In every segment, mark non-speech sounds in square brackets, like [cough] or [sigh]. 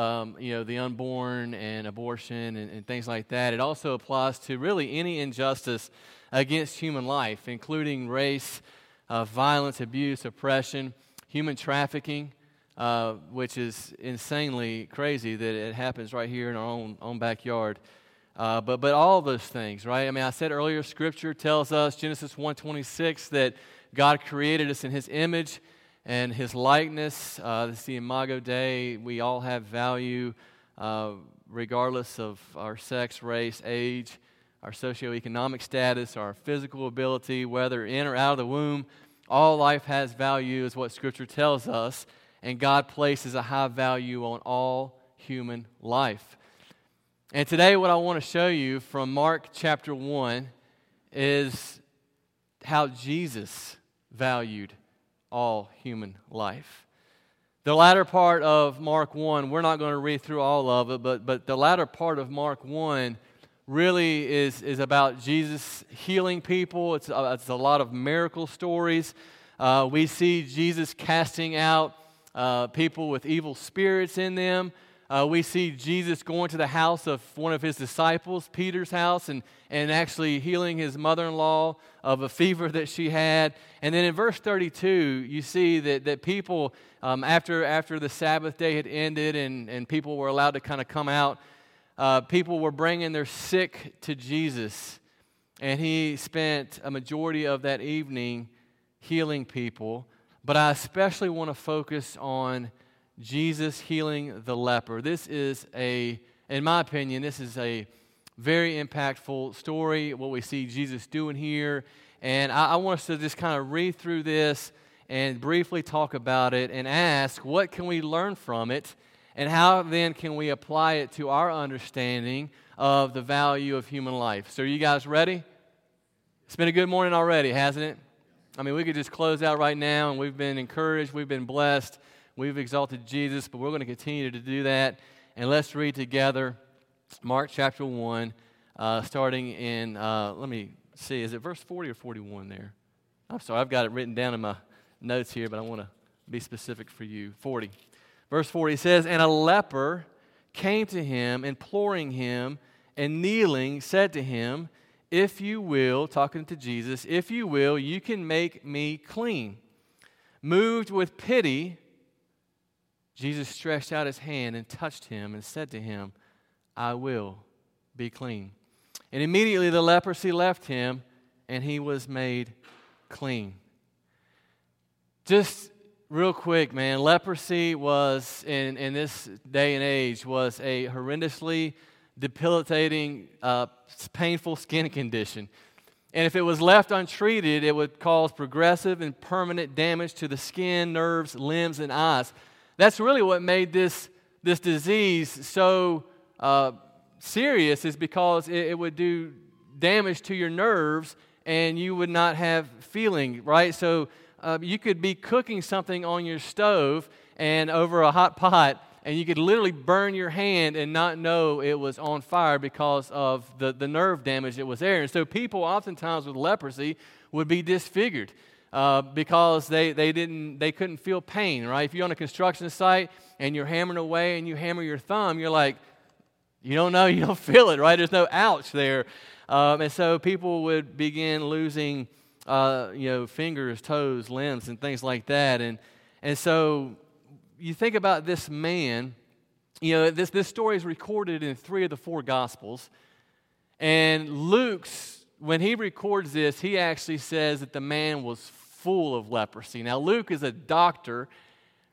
um, you know, the unborn and abortion and, and things like that. It also applies to really any injustice against human life, including race, uh, violence, abuse, oppression, human trafficking, uh, which is insanely crazy that it happens right here in our own, own backyard. Uh, but, but all those things, right? I mean, I said earlier, Scripture tells us, Genesis 1.26, that God created us in His image and His likeness. Uh, this is the Imago Dei. We all have value uh, regardless of our sex, race, age, our socioeconomic status, our physical ability, whether in or out of the womb. All life has value, is what Scripture tells us, and God places a high value on all human life. And today, what I want to show you from Mark chapter 1 is how Jesus valued all human life. The latter part of Mark 1, we're not going to read through all of it, but, but the latter part of Mark 1 really is, is about Jesus healing people. It's, uh, it's a lot of miracle stories. Uh, we see Jesus casting out uh, people with evil spirits in them. Uh, we see Jesus going to the house of one of his disciples, Peter's house, and, and actually healing his mother in law of a fever that she had. And then in verse 32, you see that, that people, um, after, after the Sabbath day had ended and, and people were allowed to kind of come out, uh, people were bringing their sick to Jesus. And he spent a majority of that evening healing people. But I especially want to focus on Jesus healing the leper. This is a, in my opinion, this is a very impactful story, what we see Jesus doing here. And I, I want us to just kind of read through this and briefly talk about it and ask what can we learn from it and how then can we apply it to our understanding of the value of human life. So, are you guys ready? It's been a good morning already, hasn't it? I mean, we could just close out right now, and we've been encouraged, we've been blessed. We've exalted Jesus, but we're going to continue to do that. And let's read together Mark chapter 1, uh, starting in, uh, let me see, is it verse 40 or 41 there? I'm sorry, I've got it written down in my notes here, but I want to be specific for you. 40. Verse 40 says, And a leper came to him, imploring him, and kneeling, said to him, If you will, talking to Jesus, if you will, you can make me clean. Moved with pity, Jesus stretched out his hand and touched him and said to him, I will be clean. And immediately the leprosy left him and he was made clean. Just real quick, man, leprosy was, in, in this day and age, was a horrendously debilitating, uh, painful skin [laughs] condition. And if it was left untreated, it would cause progressive and permanent damage to the skin, nerves, limbs, and eyes. That's really what made this, this disease so uh, serious, is because it, it would do damage to your nerves and you would not have feeling, right? So uh, you could be cooking something on your stove and over a hot pot, and you could literally burn your hand and not know it was on fire because of the, the nerve damage that was there. And so people, oftentimes with leprosy, would be disfigured uh, because they, they, didn't, they couldn't feel pain, right? If you're on a construction site and you're hammering away and you hammer your thumb, you're like, you don't know, [laughs] you don't feel it, right? There's no ouch there. Um, and so people would begin losing, uh, you know, fingers, toes, limbs, and things like that. And, and so you think about this man, you know, this, this story is recorded in three of the four Gospels. And Luke's, when he records this, he actually says that the man was full of leprosy. Now, Luke is a doctor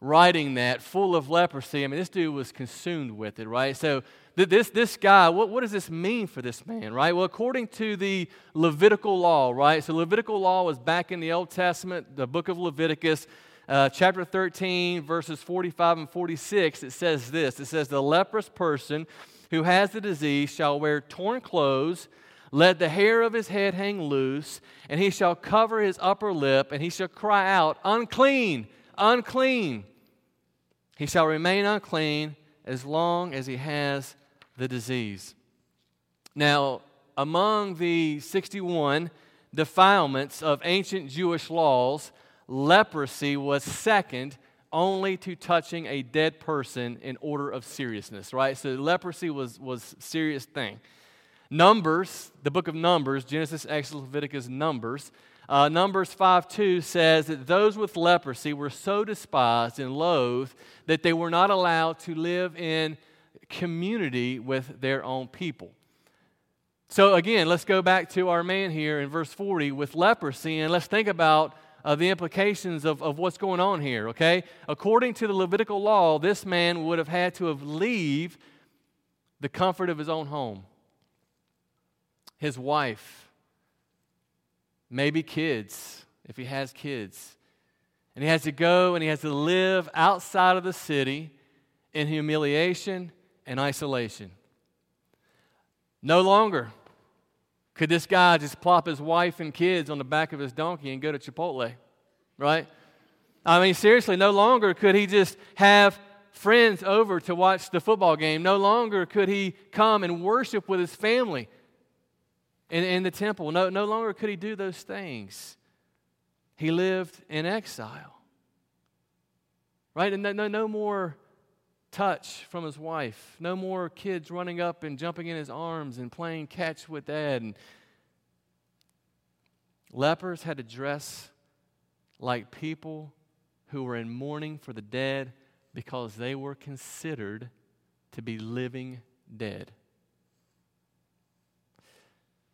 writing that, full of leprosy. I mean, this dude was consumed with it, right? So, this, this guy, what, what does this mean for this man, right? Well, according to the Levitical law, right? So, Levitical law was back in the Old Testament, the book of Leviticus, uh, chapter 13, verses 45 and 46. It says this It says, The leprous person who has the disease shall wear torn clothes let the hair of his head hang loose, and he shall cover his upper lip, and he shall cry out, Unclean, unclean. He shall remain unclean as long as he has the disease. Now, among the 61 defilements of ancient Jewish laws, leprosy was second only to touching a dead person in order of seriousness, right? So leprosy was was serious thing. Numbers, the book of Numbers, Genesis, Exodus, Leviticus, Numbers. Uh, Numbers 5 2 says that those with leprosy were so despised and loathed that they were not allowed to live in community with their own people. So, again, let's go back to our man here in verse 40 with leprosy, and let's think about uh, the implications of, of what's going on here, okay? According to the Levitical law, this man would have had to have leave the comfort of his own home, his wife, maybe kids, if he has kids. And he has to go and he has to live outside of the city in humiliation and isolation. No longer could this guy just plop his wife and kids on the back of his donkey and go to Chipotle, right? I mean, seriously, no longer could he just have friends over to watch the football game. No longer could he come and worship with his family in, in the temple. No, no longer could he do those things. He lived in exile, right? And no, no, more touch from his wife. No more kids running up and jumping in his arms and playing catch with dad. And lepers had to dress like people who were in mourning for the dead because they were considered to be living dead.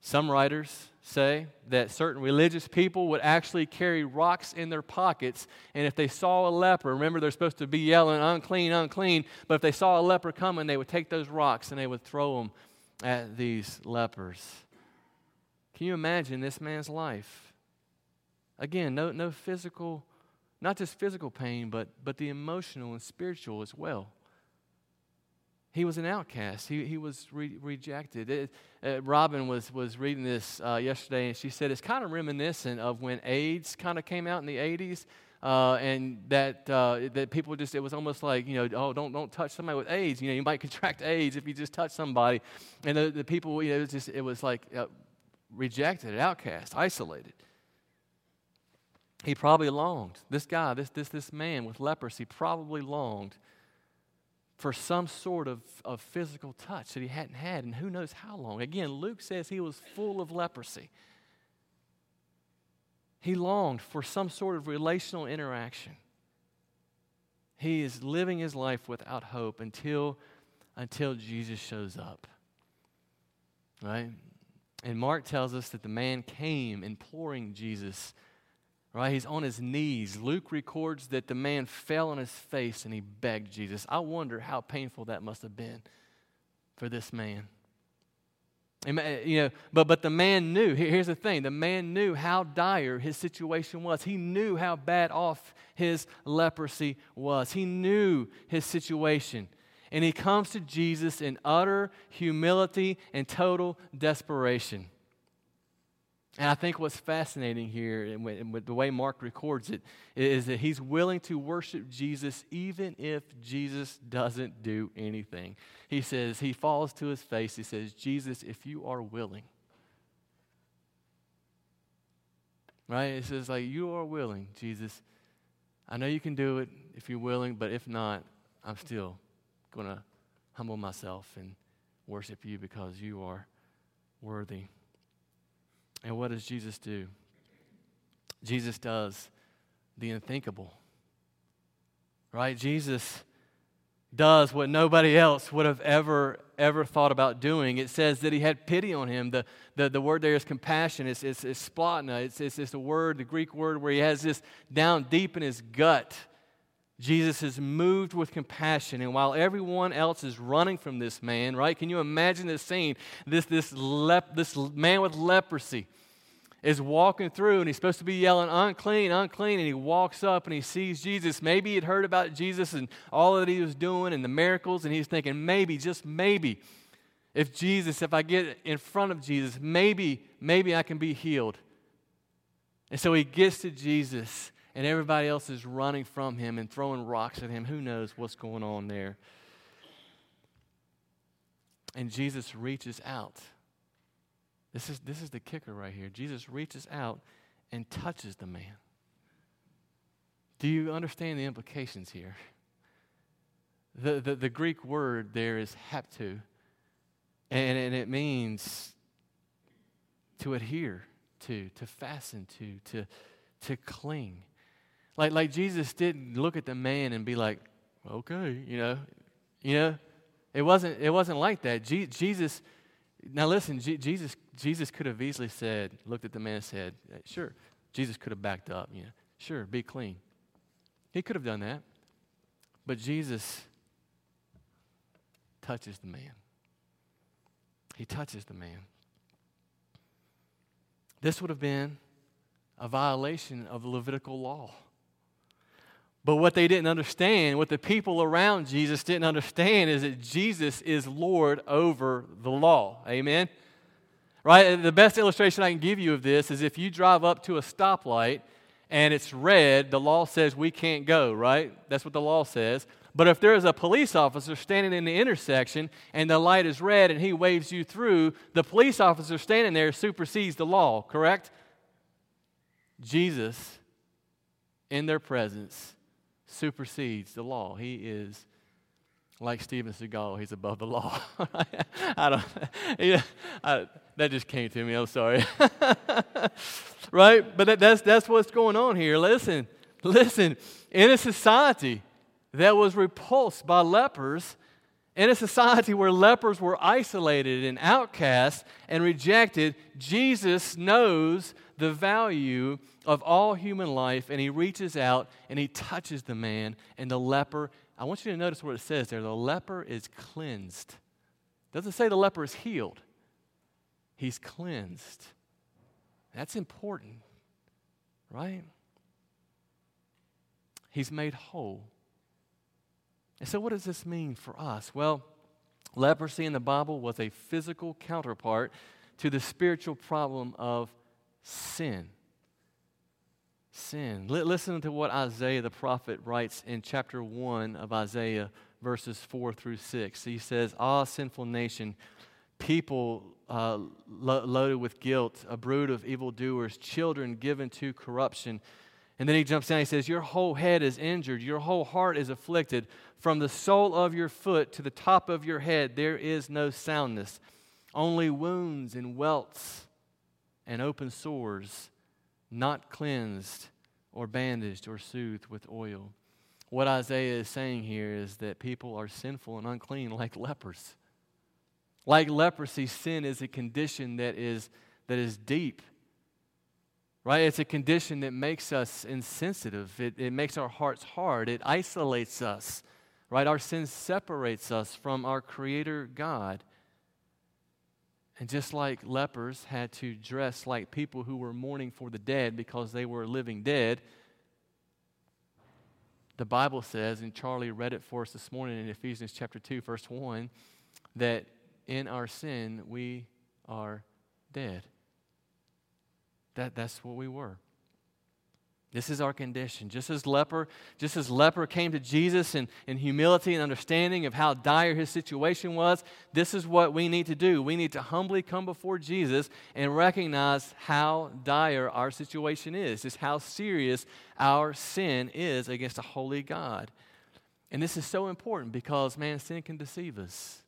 Some writers say that certain religious people would actually carry rocks in their pockets, and if they saw a leper, remember they're supposed to be yelling, unclean, unclean, but if they saw a leper coming, they would take those rocks and they would throw them at these lepers. Can you imagine this man's life? Again, no, no physical, not just physical pain, but, but the emotional and spiritual as well. He was an outcast. He, he was re- rejected. It, uh, Robin was, was reading this uh, yesterday, and she said it's kind of reminiscent of when AIDS kind of came out in the 80s. Uh, and that uh, that people just it was almost like you know oh don't don't touch somebody with AIDS you know you might [laughs] contract AIDS if you just touch somebody and the, the people you know it was just it was like uh, rejected outcast isolated he probably longed this guy this this this man with leprosy probably longed for some sort of, of physical touch that he hadn't had and who knows how long. Again, Luke says he was full of leprosy. He longed for some sort of relational interaction. He is living his life without hope until, until Jesus shows up. Right? And Mark tells us that the man came imploring Jesus Right? He's on his knees. Luke records that the man fell on his face and he begged Jesus. I wonder how painful that must have been for this man. You know, but, but the man knew. Here's the thing the man knew how dire his situation was. He knew how bad off his leprosy was. He knew his situation. And he comes to Jesus in utter humility and total desperation. And I think what's fascinating here, and with the way Mark records it, is that he's willing to worship Jesus even if Jesus doesn't do anything. He says, he falls to his face. He says, Jesus, if you are willing. Right? It says, like, you are willing, Jesus. I know you can do it if you're willing, but if not, I'm still going to humble myself and worship you because you are worthy. And what does Jesus do? Jesus does the unthinkable. Right? Jesus does what nobody else would have ever, ever thought about doing. It says that he had pity on him. The, the, the word there is compassion. It's, it's, it's splanchna. It's, it's, it's the word, the Greek word, where he has this down deep in his gut. Jesus is moved with compassion, and while everyone else is running from this man, right? Can you imagine this scene? This, this, lep, this man with leprosy is walking through, and he's supposed to be yelling, unclean, unclean, and he walks up and he sees Jesus. Maybe he'd heard about Jesus and all that he was doing and the miracles, and he's thinking, maybe, just maybe, if Jesus, if I get in front of Jesus, maybe, maybe I can be healed. And so he gets to Jesus and everybody else is running from him and throwing rocks at him. Who knows what's going on there? And Jesus reaches out. This is, this is the kicker right here. Jesus reaches out and touches the man. Do you understand the implications here? The, the, the Greek word there is hapto, and, and it means to adhere to, to fasten to, to, to cling. Like, like Jesus didn't look at the man and be like, okay, you know, you know, it wasn't, it wasn't like that. Je- Jesus, now listen, Je- Jesus, Jesus could have easily said, looked at the man and said, sure. Jesus could have backed up, you know, sure, be clean. He could have done that. But Jesus touches the man. He touches the man. This would have been a violation of Levitical law. But what they didn't understand, what the people around Jesus didn't understand, is that Jesus is Lord over the law. Amen? Right? The best illustration I can give you of this is if you drive up to a stoplight and it's red, the law says we can't go, right? That's what the law says. But if there is a police officer standing in the intersection and the light is red and he waves you through, the police officer standing there supersedes the law, correct? Jesus, in their presence, supersedes the law. He is like Steven Seagal, he's above the law. [laughs] I don't, yeah, I, that just came to me, I'm sorry. [laughs] right? But that, that's, that's what's going on here. Listen, listen, in a society that was repulsed by lepers, in a society where lepers were isolated and outcast and rejected, Jesus knows the value of all human life and he reaches out and he touches the man and the leper. I want you to notice what it says there the leper is cleansed. It doesn't say the leper is healed, he's cleansed. That's important, right? He's made whole. And so, what does this mean for us? Well, leprosy in the Bible was a physical counterpart to the spiritual problem of sin. Sin. L- listen to what Isaiah the prophet writes in chapter 1 of Isaiah, verses 4 through 6. He says, Ah, sinful nation, people uh, lo- loaded with guilt, a brood of evildoers, children given to corruption. And then he jumps down. and He says, Your whole head is injured. Your whole heart is afflicted. From the sole of your foot to the top of your head, there is no soundness, only wounds and welts and open sores, not cleansed or bandaged or soothed with oil. What Isaiah is saying here is that people are sinful and unclean like lepers. Like leprosy, sin is a condition that is, that is deep right? It's a condition that makes us insensitive, it, it makes our hearts hard, it isolates us, right? Our sin separates us from our Creator God. And just like lepers had to dress like people who were mourning for the dead because they were living dead, the Bible says, and Charlie read it for us this morning in Ephesians chapter 2, verse 1, that in our sin we are dead. That, that's what we were. This is our condition. Just as leper, just as leper came to Jesus in, in humility and understanding of how dire his situation was, this is what we need to do. We need to humbly come before Jesus and recognize how dire our situation is, just how serious our sin is against a holy God. And this is so important because, man, sin can deceive us.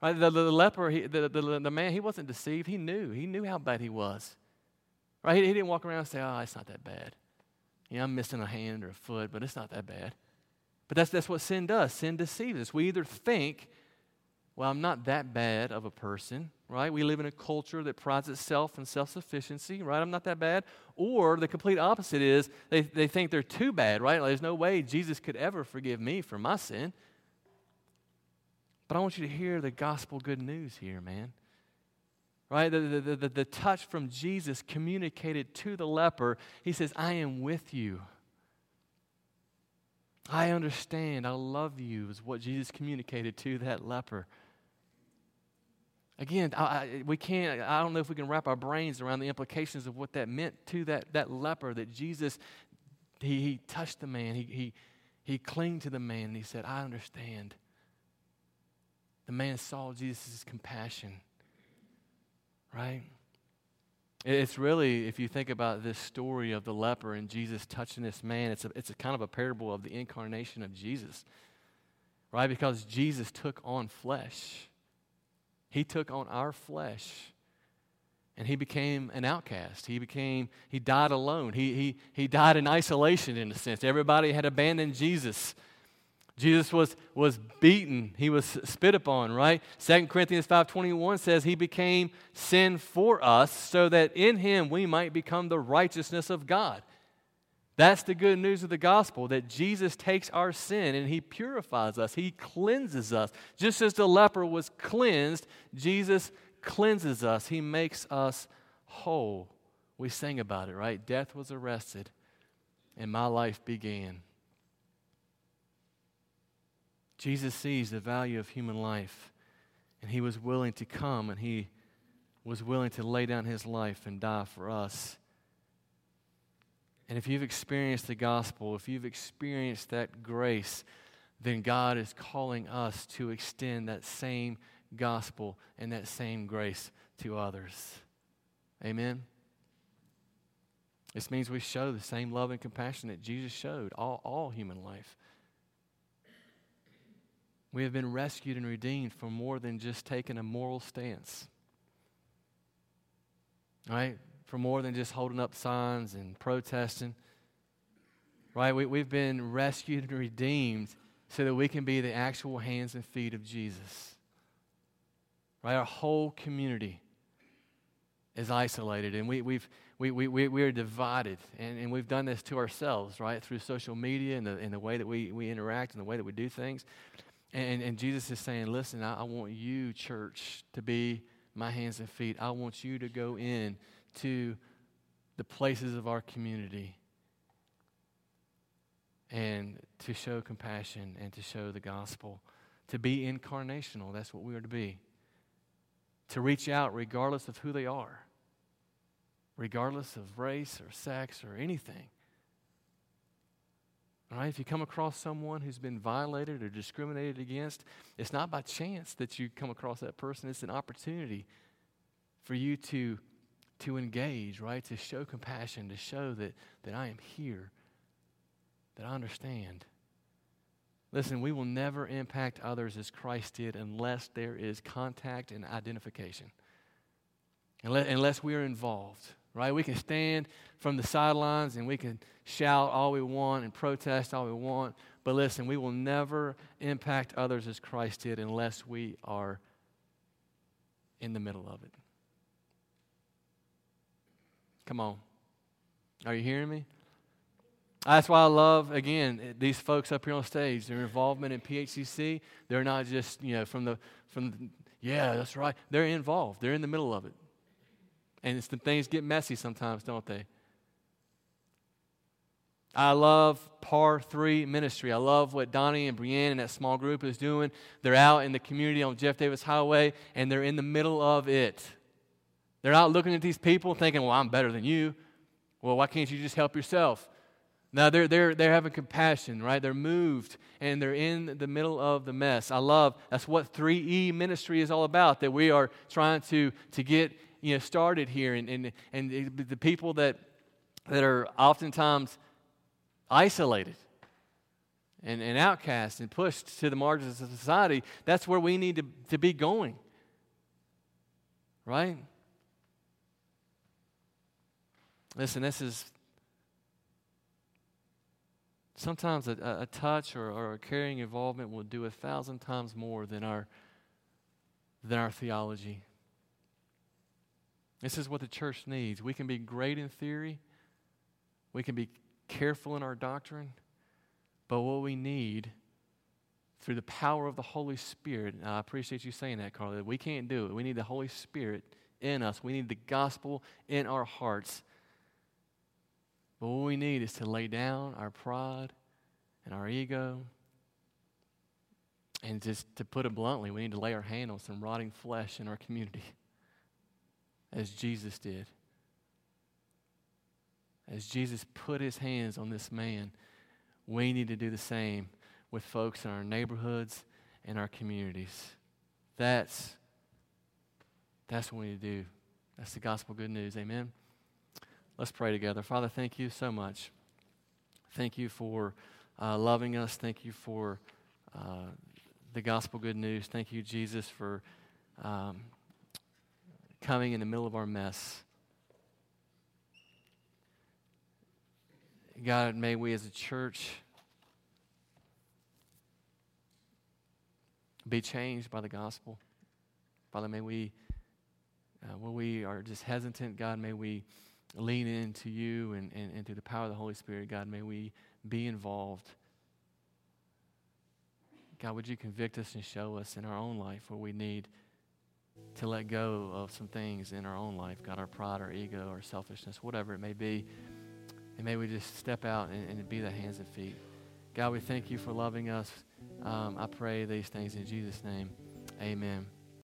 Right? The, the, the leper, he, the, the, the man, he wasn't deceived. He knew. He knew how bad he was. Right? He, he didn't walk around and say, oh, it's not that bad. You know, I'm missing a hand or a foot, but it's not that bad. But that's, that's what sin does. Sin deceives us. We either think, well, I'm not that bad of a person, right? We live in a culture that prides itself on self sufficiency, right? I'm not that bad. Or the complete opposite is they, they think they're too bad, right? Like, there's no way Jesus could ever forgive me for my sin. But I want you to hear the gospel good news here, man right? The, the, the, the, touch from Jesus communicated to the leper. He says, I am with you. I understand. I love you, is what Jesus communicated to that leper. Again, I, I, we can't, I don't know if we can wrap our brains around the implications of what that meant to that, that leper, that Jesus, he, he touched the man, he, he, he clinged to the man, and he said, I understand. The man saw Jesus' compassion right? It's really, if you think about this story of the leper and Jesus touching this man, it's a, it's a kind of a parable of the incarnation of Jesus, right? Because Jesus took on flesh. He took on our flesh and he became an outcast. He became, he died alone. He, he, he died in isolation, in a sense. Everybody had abandoned Jesus. Jesus was, was beaten. He was spit upon, right? 2 Corinthians 5.21 says he became sin for us so that in him we might become the righteousness of God. That's the good news of the gospel that Jesus takes our sin and he purifies us. He cleanses us. Just as the leper was cleansed, Jesus cleanses us. He makes us whole. We sing about it, right? Death was arrested and my life began. Jesus sees the value of human life, and he was willing to come and he was willing to lay down his life and die for us. And if you've experienced the gospel, if you've experienced that grace, then God is calling us to extend that same gospel and that same grace to others. Amen. This means we show the same love and compassion that Jesus showed all, all human life. We have been rescued and redeemed for more than just taking a moral stance. Right? For more than just holding up signs and protesting. Right? We, we've been rescued and redeemed so that we can be the actual hands and feet of Jesus. Right? Our whole community is isolated and we, we've, we, we, we, we are divided. And, and we've done this to ourselves, right? Through social media and the, and the way that we, we interact and the way that we do things. And, and Jesus is saying, listen, I, I want you, church, to be my hands and feet. I want you to go in to the places of our community and to show compassion and to show the gospel. To be incarnational, that's what we are to be. To reach out regardless of who they are, regardless of race or sex or anything. All right, if you come across someone who's been violated or discriminated against, it's not by chance that you come across that person. It's an opportunity for you to, to engage, right? To show compassion, to show that, that I am here, that I understand. Listen, we will never impact others as Christ did unless there is contact and identification, unless, unless we are involved right? We can stand from the sidelines and we can shout all we want and protest all we want. But listen, we will never impact others as Christ did unless we are in the middle of it. Come on. Are you hearing me? That's why I love, again, these folks up here on stage. Their involvement in PHCC, they're not just, you know, from the, from the, yeah, that's right. They're involved. They're in the middle of it. And the things get messy sometimes, don't they? I love Par 3 ministry. I love what Donnie and Brienne and that small group is doing. They're out in the community on Jeff Davis Highway, and they're in the middle of it. They're not looking at these people thinking, well, I'm better than you. Well, why can't you just help yourself? Now they're, they're, they're having compassion, right? They're moved and they're in the middle of the mess. I love that's what 3E ministry is all about, that we are trying to, to get you know, started here. And, and, and the people that, that are oftentimes isolated and, and outcast and pushed to the margins of society, that's where we need to, to be going. Right? Listen, this is sometimes a, a touch or, or, a caring involvement will do a thousand times more than our than our theology. This is what the church needs. We can be great in theory. We can be careful in our doctrine. But what we need through the power of the Holy Spirit, I appreciate you saying that, Carly, we can't do it. We need the Holy Spirit in us. We need the gospel in our hearts but what we need is to lay down our pride and our ego. And just to put it bluntly, we need to lay our hand on some rotting flesh in our community, [laughs] as Jesus did. As Jesus put his hands on this man, we need to do the same with folks in our neighborhoods and our communities. That's, that's what we need to do. That's the gospel good news. Amen. Let's pray together. Father, thank you so much. Thank you for uh, loving us. Thank you for uh, the gospel good news. Thank you, Jesus, for um, coming in the middle of our mess. God, may we as a church be changed by the gospel. Father, may we, uh, when we are just hesitant, God, may we lean into you and, and, and through the power of the Holy Spirit, God, may we be involved. God, would you convict us and show us in our own life where we need to let go of some things in our own life, God, our pride, our ego, our selfishness, whatever it may be. And may we just step out and, and be the hands and feet. God, we thank you for loving us. Um, I pray these things in Jesus' name. Amen.